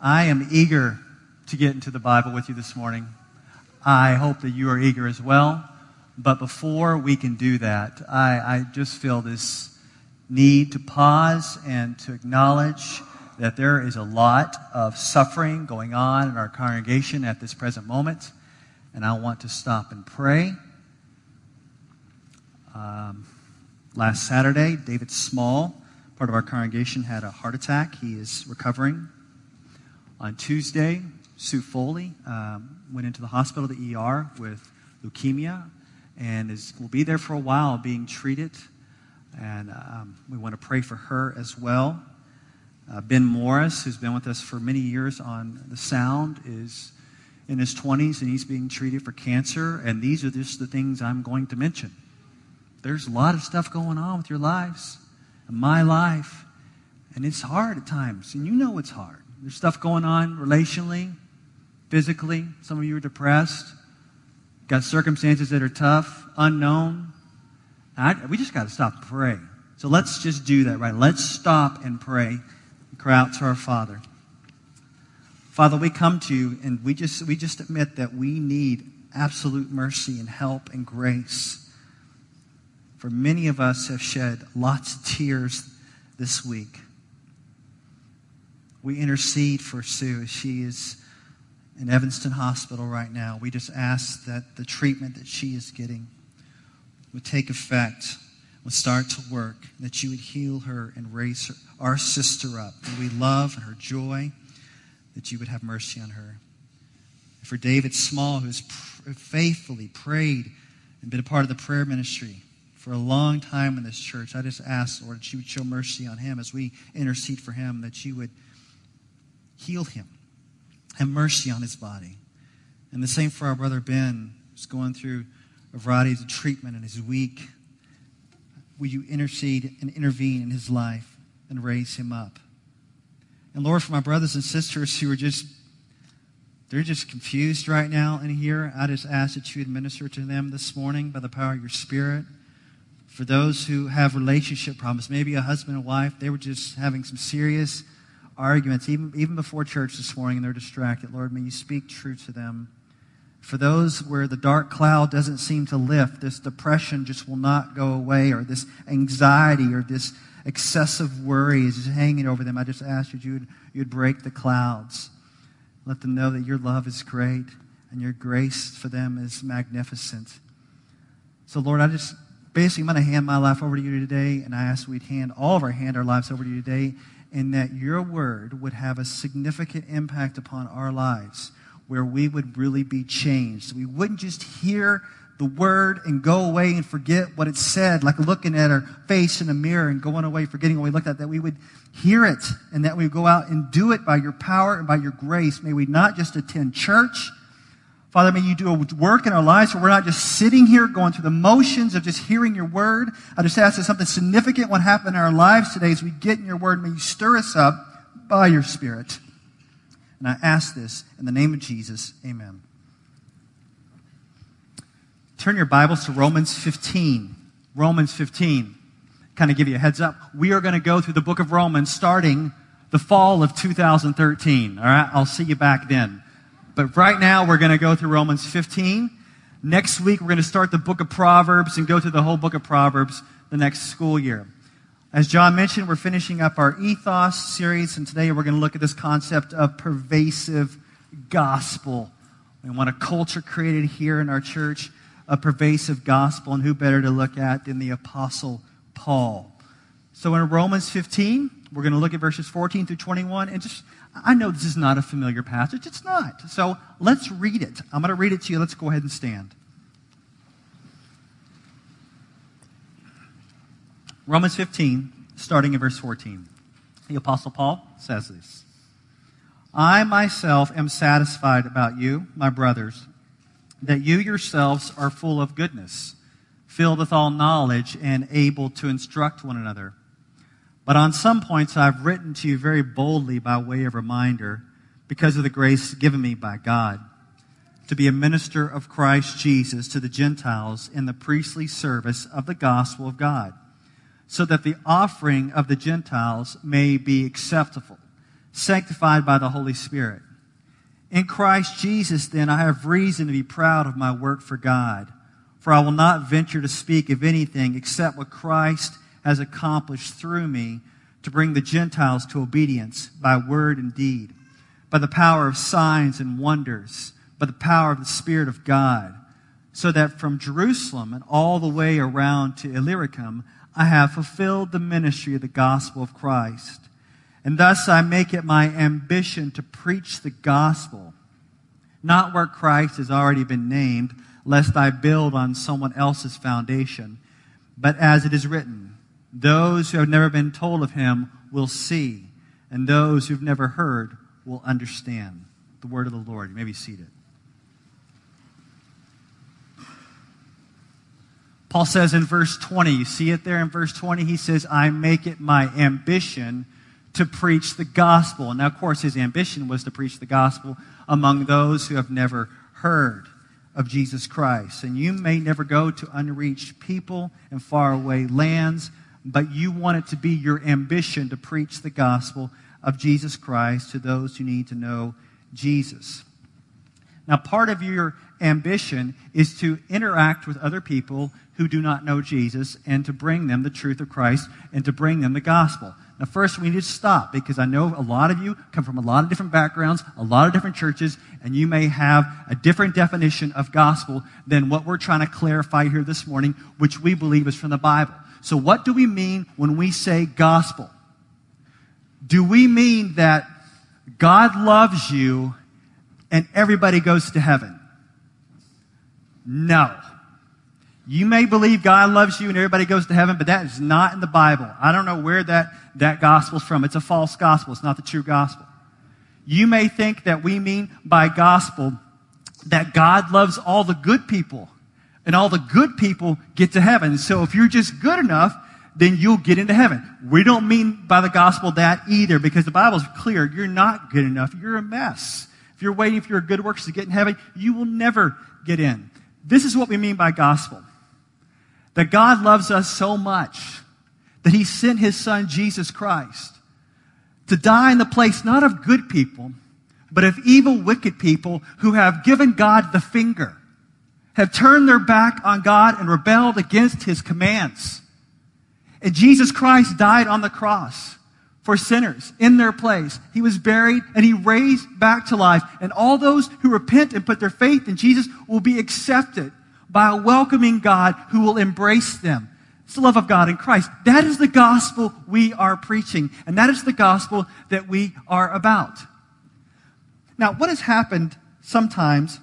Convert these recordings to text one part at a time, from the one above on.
I am eager to get into the Bible with you this morning. I hope that you are eager as well. But before we can do that, I, I just feel this need to pause and to acknowledge that there is a lot of suffering going on in our congregation at this present moment. And I want to stop and pray. Um, last Saturday, David Small, part of our congregation, had a heart attack. He is recovering. On Tuesday, Sue Foley um, went into the hospital, the ER, with leukemia, and is, will be there for a while being treated. And um, we want to pray for her as well. Uh, ben Morris, who's been with us for many years on the sound, is in his 20s and he's being treated for cancer. And these are just the things I'm going to mention. There's a lot of stuff going on with your lives, and my life, and it's hard at times. And you know it's hard. There's stuff going on relationally, physically. Some of you are depressed, got circumstances that are tough, unknown. I, we just got to stop and pray. So let's just do that, right? Let's stop and pray and cry out to our Father. Father, we come to you and we just, we just admit that we need absolute mercy and help and grace. For many of us have shed lots of tears this week. We intercede for Sue she is in Evanston Hospital right now. We just ask that the treatment that she is getting would take effect, would start to work, that you would heal her and raise her, our sister up. We love her joy, that you would have mercy on her. For David Small, who has pr- faithfully prayed and been a part of the prayer ministry for a long time in this church, I just ask, Lord, that you would show mercy on him as we intercede for him, that you would heal him, have mercy on his body. And the same for our brother Ben, who's going through a variety of treatment and is weak. Will you intercede and intervene in his life and raise him up? And Lord, for my brothers and sisters who are just they're just confused right now in here. I just ask that you administer to them this morning by the power of your Spirit. For those who have relationship problems, maybe a husband and wife, they were just having some serious arguments, even, even before church this morning, and they're distracted. Lord, may you speak true to them. For those where the dark cloud doesn't seem to lift, this depression just will not go away, or this anxiety or this excessive worry is just hanging over them, I just ask that you'd, you'd break the clouds. Let them know that your love is great and your grace for them is magnificent. So, Lord, I just basically I'm going to hand my life over to you today, and I ask we'd hand all of our hand our lives over to you today and that your word would have a significant impact upon our lives where we would really be changed. We wouldn't just hear the word and go away and forget what it said, like looking at our face in a mirror and going away forgetting what we looked at, that we would hear it and that we would go out and do it by your power and by your grace. May we not just attend church, Father, may you do a work in our lives where we're not just sitting here going through the motions of just hearing your word. I just ask that something significant would happen in our lives today as we get in your word. May you stir us up by your spirit. And I ask this in the name of Jesus. Amen. Turn your Bibles to Romans 15. Romans 15. Kind of give you a heads up. We are going to go through the book of Romans starting the fall of 2013. All right? I'll see you back then. But right now, we're going to go through Romans 15. Next week, we're going to start the book of Proverbs and go through the whole book of Proverbs the next school year. As John mentioned, we're finishing up our ethos series, and today we're going to look at this concept of pervasive gospel. We want a culture created here in our church, a pervasive gospel, and who better to look at than the Apostle Paul? So in Romans 15, we're going to look at verses 14 through 21, and just I know this is not a familiar passage. It's not. So let's read it. I'm going to read it to you. Let's go ahead and stand. Romans 15, starting in verse 14. The Apostle Paul says this I myself am satisfied about you, my brothers, that you yourselves are full of goodness, filled with all knowledge, and able to instruct one another. But on some points I've written to you very boldly by way of reminder because of the grace given me by God to be a minister of Christ Jesus to the Gentiles in the priestly service of the gospel of God, so that the offering of the Gentiles may be acceptable, sanctified by the Holy Spirit. In Christ Jesus, then, I have reason to be proud of my work for God, for I will not venture to speak of anything except what Christ has accomplished through me to bring the Gentiles to obedience by word and deed, by the power of signs and wonders, by the power of the Spirit of God, so that from Jerusalem and all the way around to Illyricum, I have fulfilled the ministry of the gospel of Christ. And thus I make it my ambition to preach the gospel, not where Christ has already been named, lest I build on someone else's foundation, but as it is written, those who have never been told of him will see, and those who've never heard will understand. The word of the Lord. You may be seated. Paul says in verse 20, you see it there in verse 20? He says, I make it my ambition to preach the gospel. And now, of course, his ambition was to preach the gospel among those who have never heard of Jesus Christ. And you may never go to unreached people and faraway lands, but you want it to be your ambition to preach the gospel of Jesus Christ to those who need to know Jesus. Now, part of your ambition is to interact with other people who do not know Jesus and to bring them the truth of Christ and to bring them the gospel. Now, first, we need to stop because I know a lot of you come from a lot of different backgrounds, a lot of different churches, and you may have a different definition of gospel than what we're trying to clarify here this morning, which we believe is from the Bible. So, what do we mean when we say gospel? Do we mean that God loves you and everybody goes to heaven? No. You may believe God loves you and everybody goes to heaven, but that is not in the Bible. I don't know where that, that gospel's from. It's a false gospel. It's not the true gospel. You may think that we mean by gospel that God loves all the good people and all the good people get to heaven. So if you're just good enough, then you'll get into heaven. We don't mean by the gospel that either because the Bible's clear. You're not good enough. You're a mess. If you're waiting for your good works to get in heaven, you will never get in. This is what we mean by gospel. That God loves us so much that he sent his son Jesus Christ to die in the place not of good people, but of evil, wicked people who have given God the finger, have turned their back on God and rebelled against his commands. And Jesus Christ died on the cross for sinners in their place. He was buried and he raised back to life. And all those who repent and put their faith in Jesus will be accepted by a welcoming God who will embrace them. It's the love of God in Christ. That is the gospel we are preaching. And that is the gospel that we are about. Now, what has happened sometimes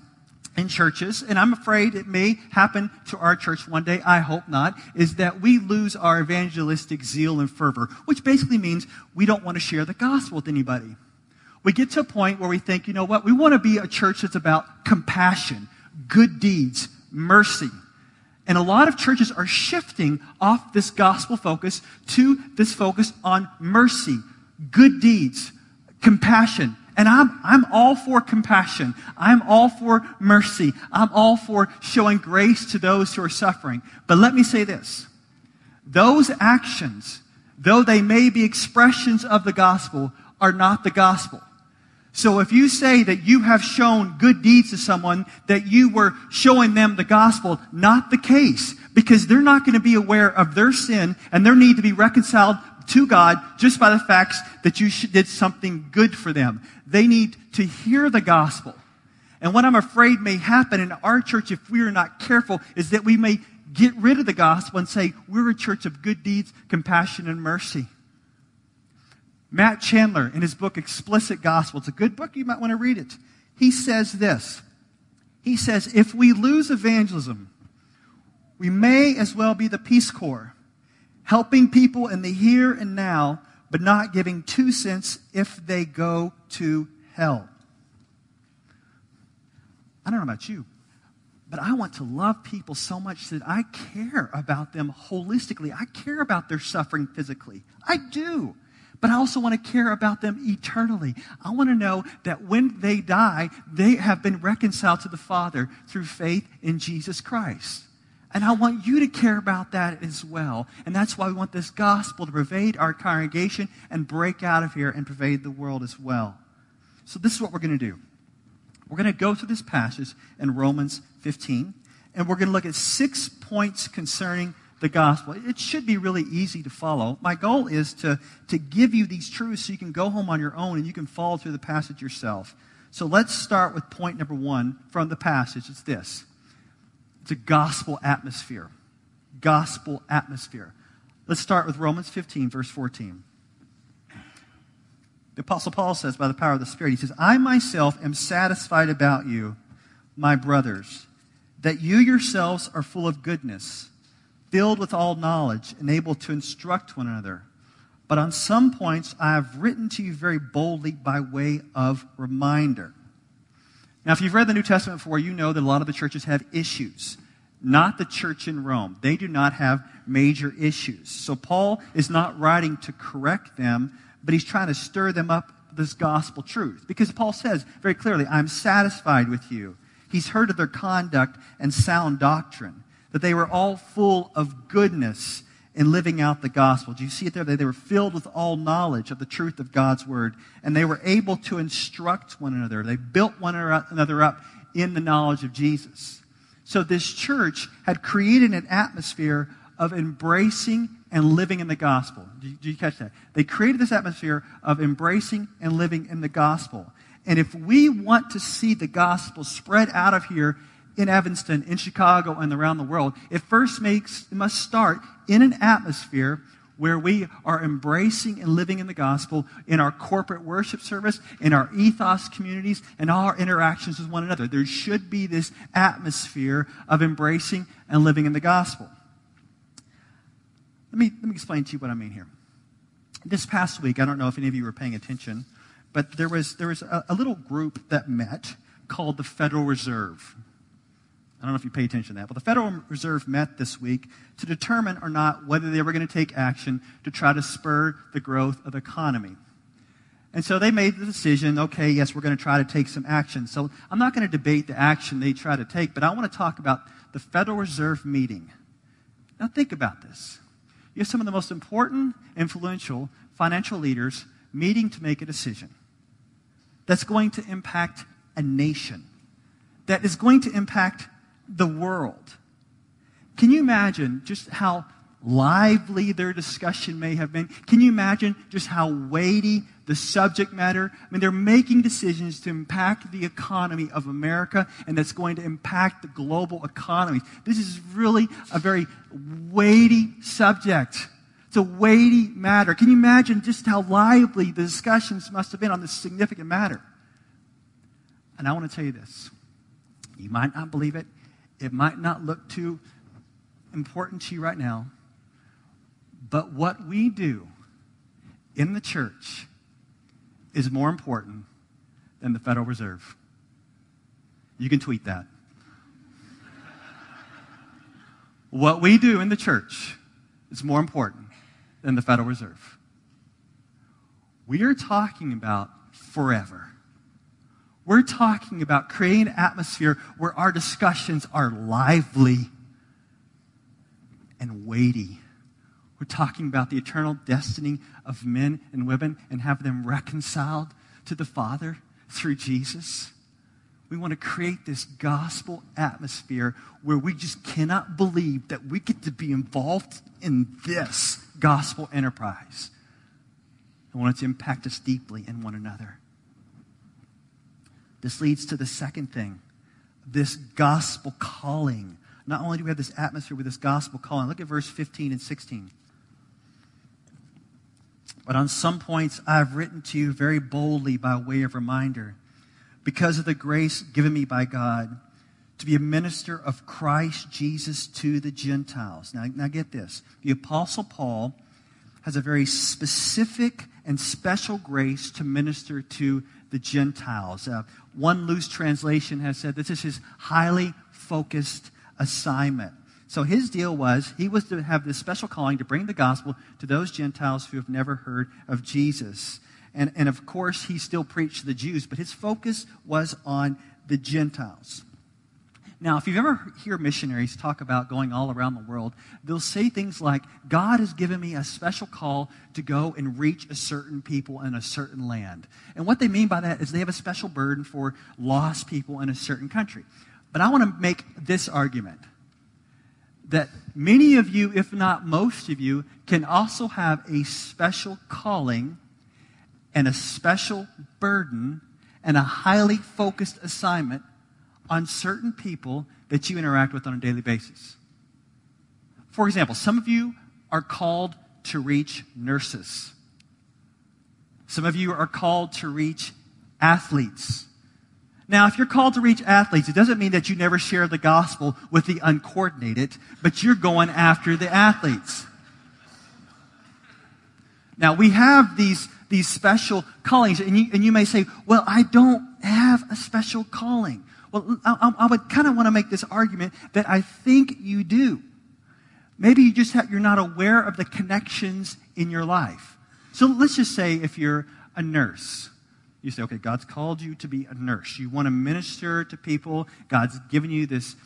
in churches, and I'm afraid it may happen to our church one day, I hope not, is that we lose our evangelistic zeal and fervor, which basically means we don't want to share the gospel with anybody. We get to a point where we think, you know what, we want to be a church that's about compassion, good deeds, mercy. And a lot of churches are shifting off this gospel focus to this focus on mercy, good deeds, compassion, and I'm, I'm all for compassion. I'm all for mercy. I'm all for showing grace to those who are suffering. But let me say this. Those actions, though they may be expressions of the gospel, are not the gospel. So if you say that you have shown good deeds to someone, that you were showing them the gospel, not the case. Because they're not going to be aware of their sin and their need to be reconciled to God just by the facts that you did something good for them. They need to hear the gospel. And what I'm afraid may happen in our church if we are not careful is that we may get rid of the gospel and say, we're a church of good deeds, compassion, and mercy. Matt Chandler, in his book Explicit Gospel, it's a good book, you might want to read it. He says this He says, if we lose evangelism, we may as well be the Peace Corps helping people in the here and now, but not giving two cents if they go to hell. I don't know about you, but I want to love people so much that I care about them holistically. I care about their suffering physically. I do. But I also want to care about them eternally. I want to know that when they die, they have been reconciled to the Father through faith in Jesus Christ. And I want you to care about that as well. And that's why we want this gospel to pervade our congregation and break out of here and pervade the world as well. So, this is what we're going to do. We're going to go through this passage in Romans 15, and we're going to look at six points concerning the gospel. It should be really easy to follow. My goal is to, to give you these truths so you can go home on your own and you can follow through the passage yourself. So let's start with point number one from the passage. It's this it's a gospel atmosphere. Gospel atmosphere. Let's start with Romans 15, verse 14. The Apostle Paul says, by the power of the Spirit, he says, I myself am satisfied about you, my brothers, that you yourselves are full of goodness, filled with all knowledge, and able to instruct one another. But on some points I have written to you very boldly by way of reminder now, if you've read the New Testament before, you know that a lot of the churches have issues. Not the church in Rome. They do not have major issues. So Paul is not writing to correct them, but he's trying to stir them up this gospel truth. Because Paul says very clearly, I'm satisfied with you. He's heard of their conduct and sound doctrine, that they were all full of goodness in living out the gospel. Do you see it there? They, they were filled with all knowledge of the truth of God's word, and they were able to instruct one another. They built one another up in the knowledge of Jesus. So this church had created an atmosphere of embracing and living in the gospel. Did you, you catch that? They created this atmosphere of embracing and living in the gospel. And if we want to see the gospel spread out of here in Evanston, in Chicago, and around the world, it first makes, it must start in an atmosphere where we are embracing and living in the gospel in our corporate worship service, in our ethos communities, and all our interactions with one another. There should be this atmosphere of embracing and living in the gospel. Let me, let me explain to you what I mean here. This past week, I don't know if any of you were paying attention, but there was, there was a, a little group that met called the Federal Reserve. I don't know if you pay attention to that, but the Federal Reserve met this week to determine or not whether they were going to take action to try to spur the growth of the economy. And so they made the decision okay, yes, we're going to try to take some action. So I'm not going to debate the action they try to take, but I want to talk about the Federal Reserve meeting. Now, think about this. You have some of the most important, influential financial leaders meeting to make a decision that's going to impact a nation, that is going to impact the world. Can you imagine just how lively their discussion may have been? Can you imagine just how weighty the subject matter? I mean, they're making decisions to impact the economy of America, and that's going to impact the global economy. This is really a very weighty subject. It's a weighty matter. Can you imagine just how lively the discussions must have been on this significant matter? And I want to tell you this. You might not believe it. It might not look too important to you right now, but what we do in the church is more important than the Federal Reserve. You can tweet that. what we do in the church is more important than the Federal Reserve. We are talking about forever. We're talking about creating an atmosphere where our discussions are lively and weighty. We're talking about the eternal destiny of men and women and have them reconciled to the Father through Jesus. We want to create this gospel atmosphere where we just cannot believe that we get to be involved in this gospel enterprise. I want it to impact us deeply in one another. This leads to the second thing this gospel calling. Not only do we have this atmosphere with this gospel calling, look at verse 15 and 16. But on some points I have written to you very boldly by way of reminder, because of the grace given me by God to be a minister of Christ Jesus to the Gentiles. Now, now get this. The Apostle Paul has a very specific and special grace to minister to the Gentiles. Uh, one loose translation has said this is his highly focused assignment. So his deal was he was to have this special calling to bring the gospel to those Gentiles who have never heard of Jesus. And, and of course, he still preached to the Jews, but his focus was on the Gentiles. Now, if you've ever hear missionaries talk about going all around the world, they'll say things like, God has given me a special call to go and reach a certain people in a certain land. And what they mean by that is they have a special burden for lost people in a certain country. But I want to make this argument that many of you, if not most of you, can also have a special calling and a special burden and a highly focused assignment on certain people that you interact with on a daily basis. For example, some of you are called to reach nurses. Some of you are called to reach athletes. Now, if you're called to reach athletes, it doesn't mean that you never share the gospel with the uncoordinated, but you're going after the athletes. Now, we have these, these special callings, and you, and you may say, well, I don't have a special calling. Well, I, I would kind of want to make this argument that I think you do. Maybe you just have, you're not aware of the connections in your life. So let's just say if you're a nurse, you say, okay, God's called you to be a nurse. You want to minister to people. God's given you this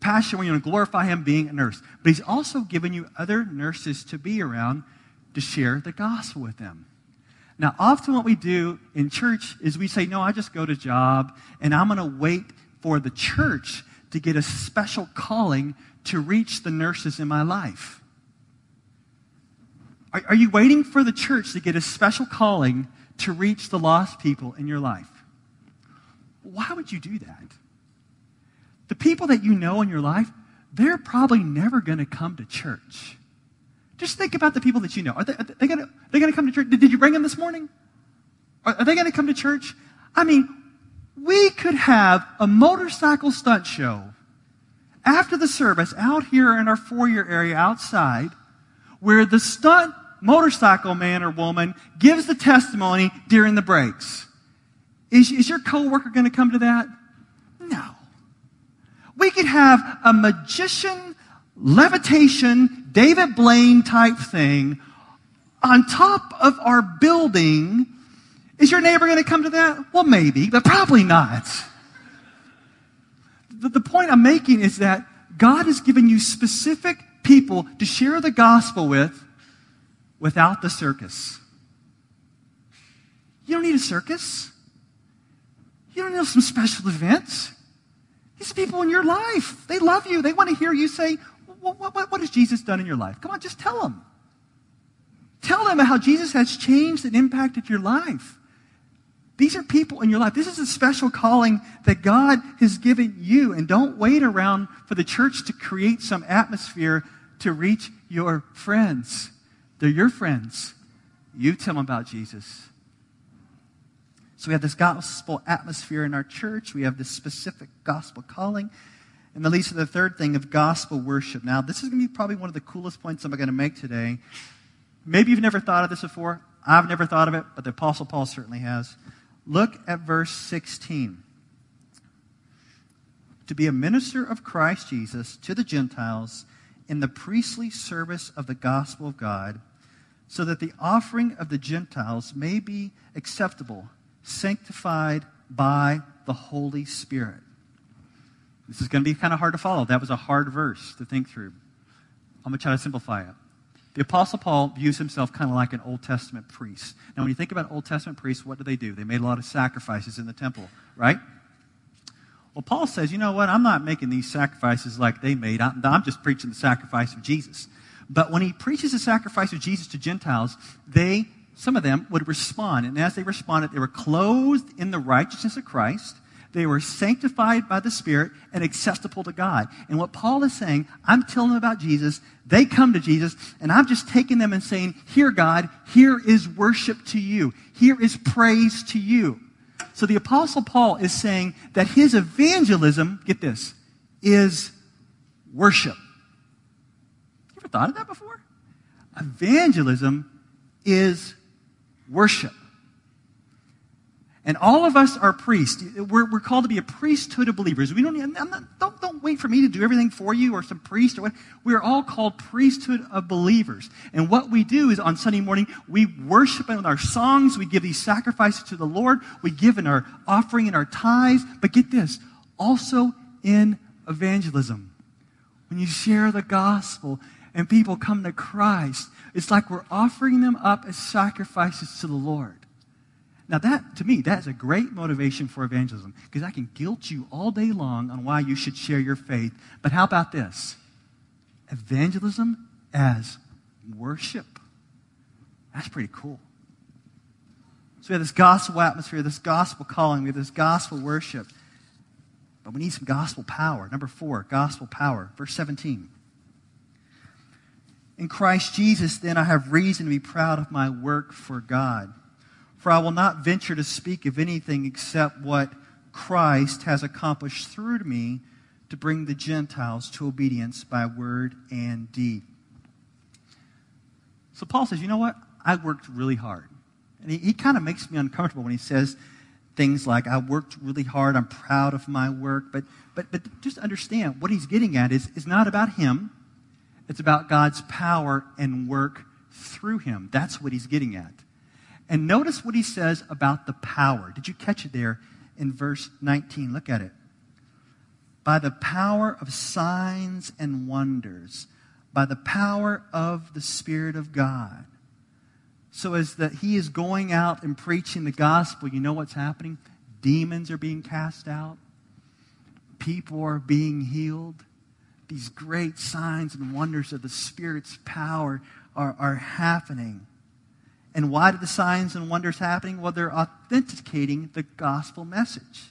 passion where you want to glorify Him being a nurse. But He's also given you other nurses to be around to share the gospel with them. Now, often what we do in church is we say, no, I just go to job and I'm going to wait for the church to get a special calling to reach the nurses in my life. Are, are you waiting for the church to get a special calling to reach the lost people in your life. Why would you do that? The people that you know in your life, they're probably never going to come to church. Just think about the people that you know. Are they, are they going to come to church? Did, did, you bring them this morning? Are, are they going to come to church? I mean, we could have a motorcycle stunt show after the service out here in our foyer area outside where the stunt motorcycle man or woman gives the testimony during the breaks. Is, is your coworker going to come to that? No. We could have a magician, levitation, David Blaine type thing on top of our building. Is your neighbor going to come to that? Well, maybe, but probably not. The, the point I'm making is that God has given you specific people to share the gospel with without the circus. You don't need a circus. You don't need some special events. These are people in your life. They love you. They want to hear you say, what, what, what has Jesus done in your life? Come on, just tell them. Tell them how Jesus has changed and impacted your life. These are people in your life. This is a special calling that God has given you. And don't wait around for the church to create some atmosphere to reach your friends. They're your friends. You tell them about Jesus. So we have this gospel atmosphere in our church. We have this specific gospel calling. And that leads to the third thing of gospel worship. Now, this is going to be probably one of the coolest points I'm going to make today. Maybe you've never thought of this before. I've never thought of it, but the Apostle Paul certainly has. Look at verse 16. To be a minister of Christ Jesus to the Gentiles in the priestly service of the gospel of God, so that the offering of the Gentiles may be acceptable, sanctified by the Holy Spirit. This is going to be kind of hard to follow. That was a hard verse to think through. I'm going to try to simplify it. The Apostle Paul views himself kind of like an Old Testament priest. Now, when you think about Old Testament priests, what do they do? They made a lot of sacrifices in the temple, right? Well, Paul says, you know what? I'm not making these sacrifices like they made. I'm, just preaching the sacrifice of Jesus. But when he preaches the sacrifice of Jesus to Gentiles, they, some of them, would respond. And as they responded, they were clothed in the righteousness of Christ. They were sanctified by the Spirit and acceptable to God. And what Paul is saying, I'm telling them about Jesus. They come to Jesus, and I'm just taking them and saying, Here, God, here is worship to you. Here is praise to you. So the Apostle Paul is saying that his evangelism, get this, is worship. You ever thought of that before? Evangelism is worship. And all of us are priests. We're, we're called to be a priesthood of believers. We don't, not, don't, don't wait for me to do everything for you or some priest or what. We are all called priesthood of believers. And what we do is on Sunday morning, we worship in our songs. We give these sacrifices to the Lord. We give in our offering and our tithes. But get this, also in evangelism. When you share the gospel and people come to Christ, it's like we're offering them up as sacrifices to the Lord. Now, that, to me, that is a great motivation for evangelism because I can guilt you all day long on why you should share your faith. But how about this? Evangelism as worship. That's pretty cool. So we have this gospel atmosphere, this gospel calling, we have this gospel worship. But we need some gospel power. Number four, gospel power. Verse 17. In Christ Jesus, then, I have reason to be proud of my work for God. For I will not venture to speak of anything except what Christ has accomplished through me to bring the Gentiles to obedience by word and deed. So Paul says, you know what? I worked really hard. And he, he kind of makes me uncomfortable when he says things like, I worked really hard, I'm proud of my work. But, but, but just understand, what he's getting at is, is not about him, it's about God's power and work through him. That's what he's getting at. And notice what he says about the power. Did you catch it there in verse 19? Look at it. By the power of signs and wonders, by the power of the Spirit of God. So as that he is going out and preaching the gospel, you know what's happening? Demons are being cast out. People are being healed. These great signs and wonders of the Spirit's power are, are happening. And why do the signs and wonders happening? Well, they're authenticating the gospel message.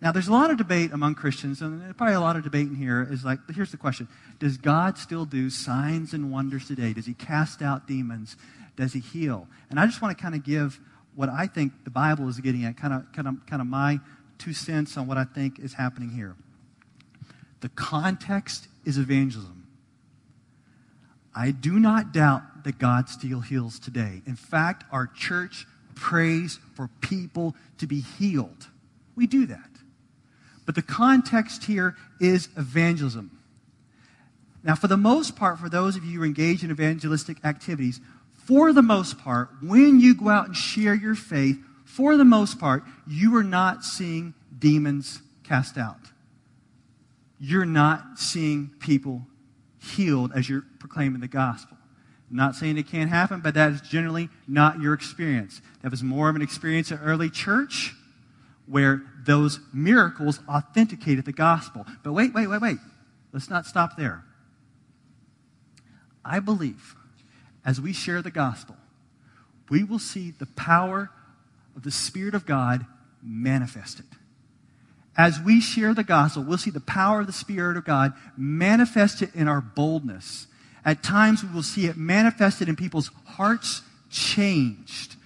Now, there's a lot of debate among Christians, and probably a lot of debate in here is like, here's the question Does God still do signs and wonders today? Does he cast out demons? Does he heal? And I just want to kind of give what I think the Bible is getting at, kind of, kind of, kind of my two cents on what I think is happening here. The context is evangelism. I do not doubt that God still heals today. In fact, our church prays for people to be healed. We do that. But the context here is evangelism. Now, for the most part, for those of you who are engaged in evangelistic activities, for the most part, when you go out and share your faith, for the most part, you are not seeing demons cast out. You're not seeing people healed as you're proclaiming the gospel. Not saying it can't happen, but that is generally not your experience. That was more of an experience at early church where those miracles authenticated the gospel. But wait, wait, wait, wait. Let's not stop there. I believe as we share the gospel, we will see the power of the Spirit of God manifested as we share the gospel, we'll see the power of the Spirit of God manifested in our boldness. At times, we will see it manifested in people's hearts changed.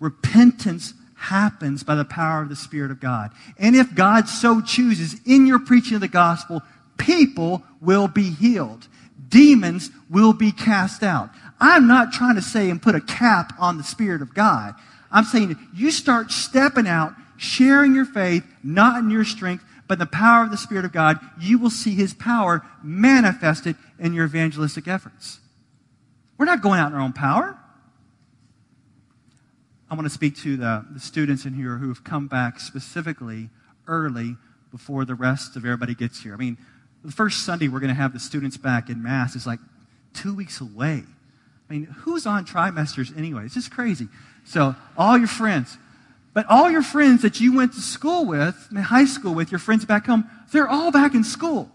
Repentance happens by the power of the Spirit of God. And if God so chooses, in your preaching of the gospel, people will be healed. Demons will be cast out. I'm not trying to say and put a cap on the Spirit of God. I'm saying you start stepping out sharing your faith, not in your strength, but in the power of the Spirit of God, you will see His power manifested in your evangelistic efforts. We're not going out in our own power. I want to speak to the, the students in here who have come back specifically early before the rest of everybody gets here. I mean, the first Sunday we're going to have the students back in Mass is like two weeks away. I mean, who's on trimesters anyway? It's just crazy. So, all your friends, but all your friends that you went to school with, high school with, your friends back home, they're all back in school.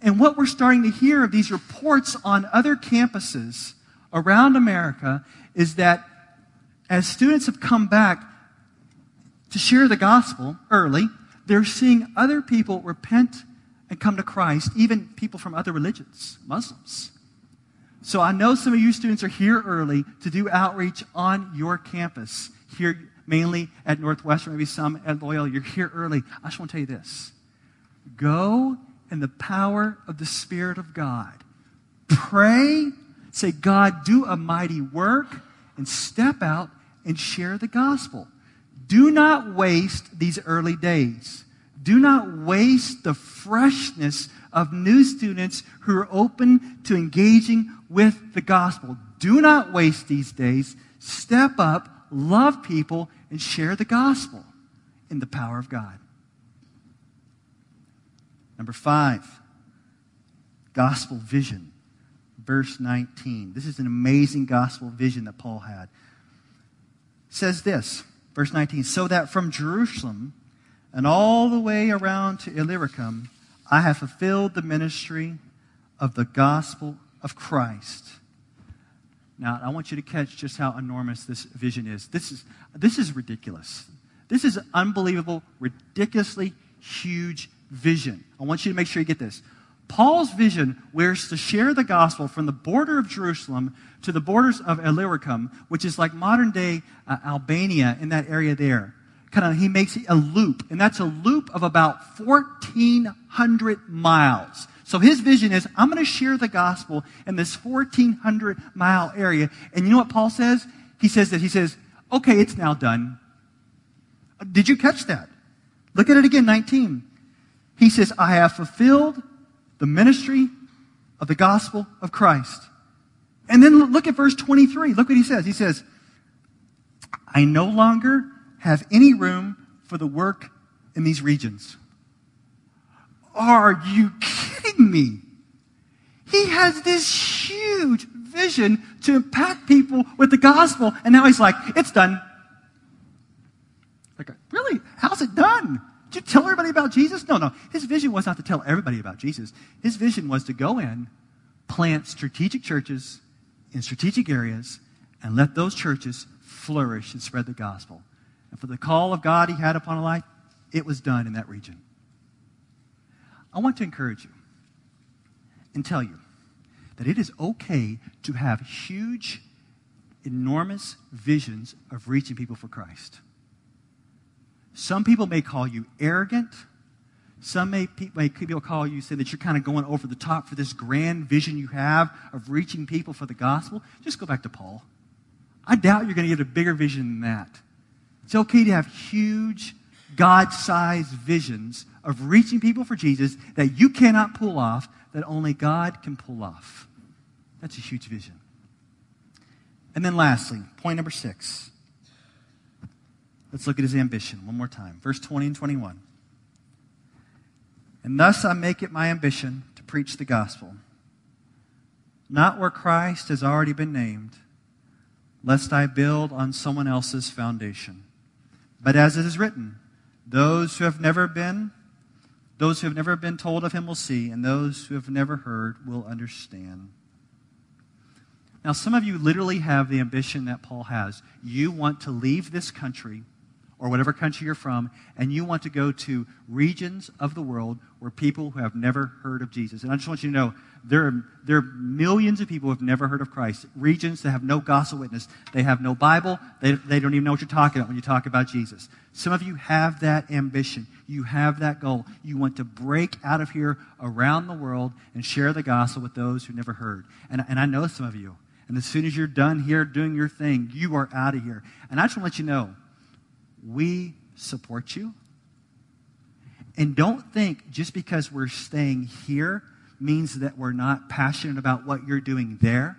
And what we're starting to hear of these reports on other campuses around America is that as students have come back to share the gospel early, they're seeing other people repent and come to Christ, even people from other religions, Muslims. So I know some of you students are here early to do outreach on your campus here mainly at Northwestern, maybe some at Loyola. You're here early. I just want to tell you this go in the power of the Spirit of God. Pray, say, God, do a mighty work, and step out and share the gospel. Do not waste these early days. Do not waste the freshness of new students who are open to engaging with the gospel. Do not waste these days. Step up love people, and share the gospel in the power of God. Number five, gospel vision. Verse 19. This is an amazing gospel vision that Paul had. It says this, verse 19, so that from Jerusalem and all the way around to Illyricum, I have fulfilled the ministry of the gospel of Christ. Now, I want you to catch just how enormous this vision is. This is, this is ridiculous. This is unbelievable, ridiculously huge vision. I want you to make sure you get this. Paul's vision was to share the gospel from the border of Jerusalem to the borders of Illyricum, which is like modern day uh, Albania in that area there. Kind of, he makes a loop, and that's a loop of about 1,400 miles. So his vision is, I'm going to share the gospel in this 1,400 mile area. And you know what Paul says? He says that, he says, okay, it's now done. Did you catch that? Look at it again, 19. He says, I have fulfilled the ministry of the gospel of Christ. And then look at verse 23. Look what he says. He says, I no longer have any room for the work in these regions. Are you kidding me? He has this huge vision to impact people with the gospel, and now he's like, it's done. Like, really? How's it done? Did you tell everybody about Jesus? No, no. His vision was not to tell everybody about Jesus. His vision was to go in, plant strategic churches in strategic areas, and let those churches flourish and spread the gospel. And for the call of God he had upon a life, it was done in that region. I want to encourage you and tell you that it is okay to have huge, enormous visions of reaching people for Christ. Some people may call you arrogant. Some may, may people call you, say that you're kind of going over the top for this grand vision you have of reaching people for the gospel. Just go back to Paul. I doubt you're going to get a bigger vision than that. It's okay to have huge, God sized visions of reaching people for Jesus that you cannot pull off, that only God can pull off. That's a huge vision. And then, lastly, point number six Let's look at his ambition one more time. Verse 20 and 21. And thus I make it my ambition to preach the gospel, not where Christ has already been named, lest I build on someone else's foundation. But as it is written, those who have never been, those who have never been told of him will see, and those who have never heard will understand. Now, some of you literally have the ambition that Paul has. You want to leave this country or whatever country you're from, and you want to go to regions of the world where people who have never heard of Jesus. And I just want you to know there are, there are millions of people who have never heard of Christ, regions that have no gospel witness. They have no Bible. They, they don't even know what you're talking about when you talk about Jesus. Some of you have that ambition. You have that goal. You want to break out of here around the world and share the gospel with those who never heard. And, and I know some of you. And as soon as you're done here doing your thing, you are out of here. And I just want to let you know we support you. And don't think just because we're staying here means that we're not passionate about what you're doing there.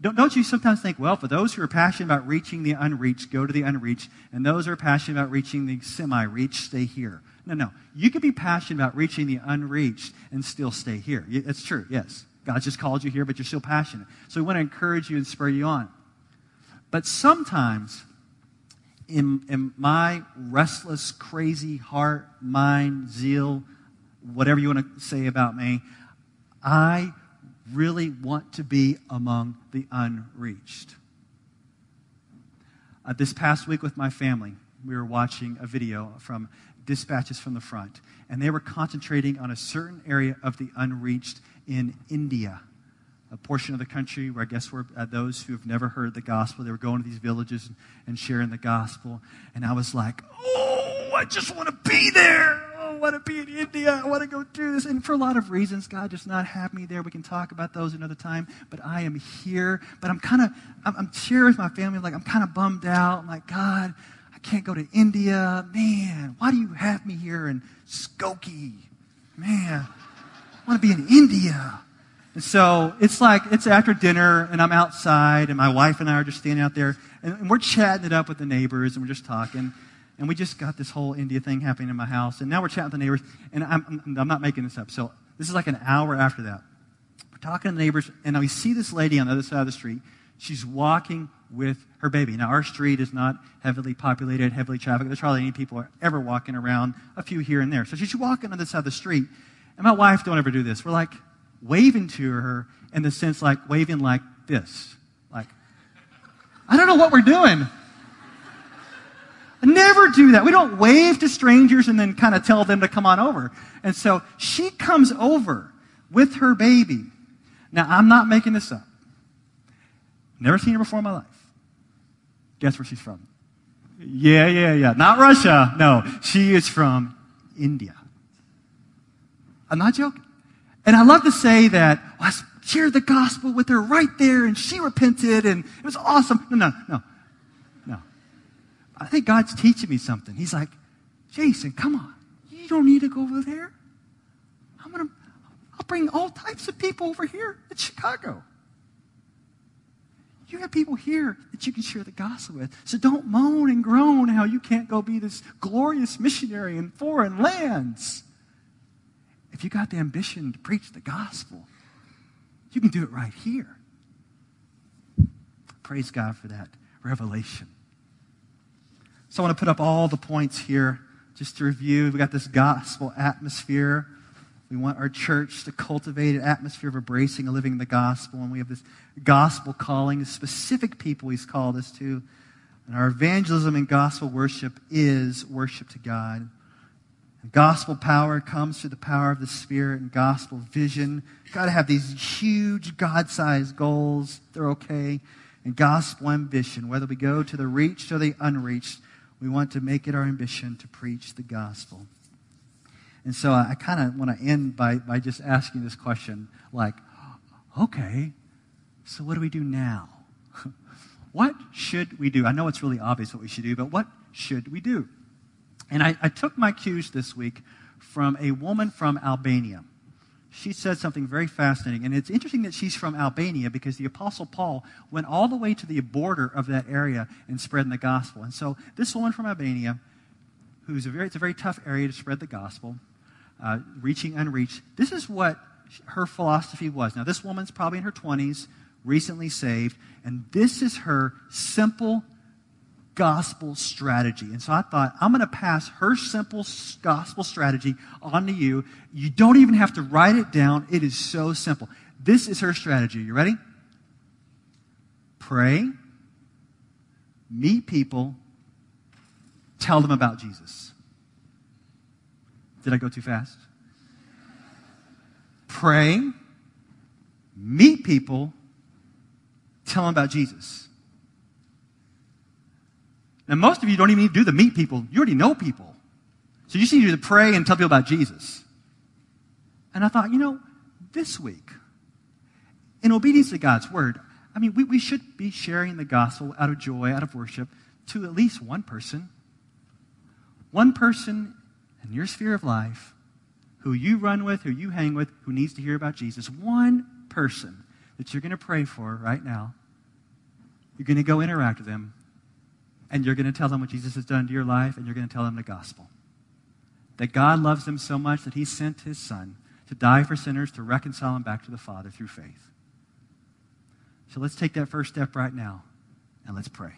Don't, don't you sometimes think, well, for those who are passionate about reaching the unreached, go to the unreached, and those who are passionate about reaching the semi reached, stay here? No, no. You could be passionate about reaching the unreached and still stay here. It's true, yes. God just called you here, but you're still passionate. So we want to encourage you and spur you on. But sometimes in, my restless, crazy heart, mind, zeal, whatever you want to say about me, I really want to be among the unreached. Uh, this past week with my family, we were watching a video from Dispatches from the Front, and they were concentrating on a certain area of the unreached in India a portion of the country where I guess were uh, those who have never heard the gospel. They were going to these villages and, and sharing the gospel. And I was like, oh, I just want to be there. Oh, I want to be in India. I want to go do this. And for a lot of reasons, God does not have me there. We can talk about those another time. But I am here. But I'm kind of, I'm, I'm here with my family. Like, I'm kind of bummed out. I'm like, God, I can't go to India. Man, why do you have me here in Skokie? Man, I want to be in India. And so it's like, it's after dinner, and I'm outside, and my wife and I are just standing out there, and, and we're chatting it up with the neighbors, and we're just talking. and we just got this whole India thing happening in my house. And now we're chatting with the neighbors, and I'm, I'm, not making this up. So this is like an hour after that. We're talking to the neighbors, and we see this lady on the other side of the street. She's walking with her baby. Now, our street is not heavily populated, heavily trafficked. There's hardly any people ever walking around, a few here and there. So she's walking on the side of the street, and my wife don't ever do this. We're like waving to her in the sense like waving like this. Like, I don't know what we're doing. Never do that. We don't wave to strangers and then kind of tell them to come on over. And so she comes over with her baby. Now, I'm not making this up. Never seen her before in my life. Guess where she's from? Yeah, yeah, yeah. Not Russia. No, she is from India. I'm not joking. And I love to say that well, I shared the gospel with her right there and she repented and it was awesome. No, no, no, no. I think God's teaching me something. He's like, Jason, come on. You don't need to go over there. I'm going to, I'll bring all types of people over here in Chicago. You have people here that you can share the gospel with. So don't moan and groan how you can't go be this glorious missionary in foreign lands. If you got the ambition to preach the gospel, you can do it right here. Praise God for that revelation. So I want to put up all the points here just to review. We've got this gospel atmosphere. We want our church to cultivate an atmosphere of embracing and living the gospel. And we have this gospel calling, specific people he's called us to. And our evangelism and gospel worship is worship to God. Gospel power comes through the power of the Spirit and gospel vision. You've got to have these huge God sized goals. They're okay. And gospel ambition, whether we go to the reached or the unreached we want to make it our ambition to preach the gospel. And so I, I kind of want to end by, by just asking this question like, okay, so what do we do now? what should we do? I know it's really obvious what we should do, but what should we do? And I, I took my cues this week from a woman from Albania she said something very fascinating. And it's interesting that she's from Albania because the Apostle Paul went all the way to the border of that area and spreading the gospel. And so this woman from Albania, who's a very, it's a very tough area to spread the gospel, uh, reaching unreached, this is what her philosophy was. Now, this woman's probably in her 20s, recently saved, and this is her simple gospel strategy. And so I thought, I'm going to pass her simple gospel strategy on to you. You don't even have to write it down, it is so simple. This is her strategy. You ready? Pray, meet people, tell them about Jesus. Did I go too fast? Pray, meet people, tell them about Jesus. And most of you don't even need to do the meet people. You already know people. So you just need to pray and tell people about Jesus. And I thought, you know, this week, in obedience to God's word, I mean, we, we should be sharing the gospel out of joy, out of worship, to at least one person. One person in your sphere of life who you run with, who you hang with, who needs to hear about Jesus. One person that you're going to pray for right now. You're going to go interact with them and you're going to tell them what Jesus has done to your life, and you're going to tell them the gospel. That God loves them so much that he sent his son to die for sinners, to reconcile them back to the Father through faith. So let's take that first step right now, and let's pray.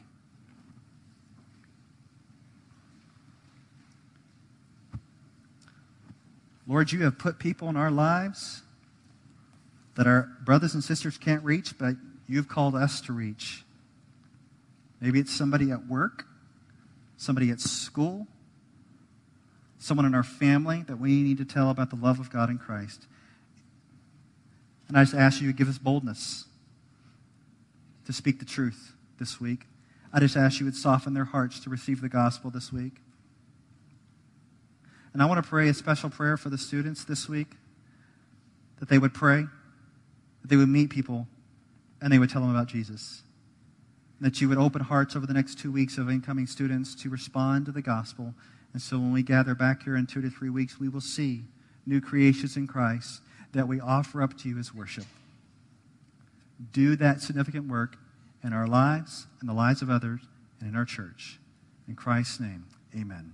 Lord, you have put people in our lives that our brothers and sisters can't reach, but you've called us to reach. Maybe it's somebody at work, somebody at school, someone in our family that we need to tell about the love of God in Christ. And I just ask you to give us boldness to speak the truth this week. I just ask you would soften their hearts to receive the gospel this week. And I want to pray a special prayer for the students this week that they would pray, that they would meet people, and they would tell them about Jesus that you would open hearts over the next two weeks of incoming students to respond to the gospel. And so when we gather back here in two to three weeks, we will see new creations in Christ that we offer up to you as worship. Do that significant work in our lives, in the lives of others, and in our church. In Christ's name, Amen.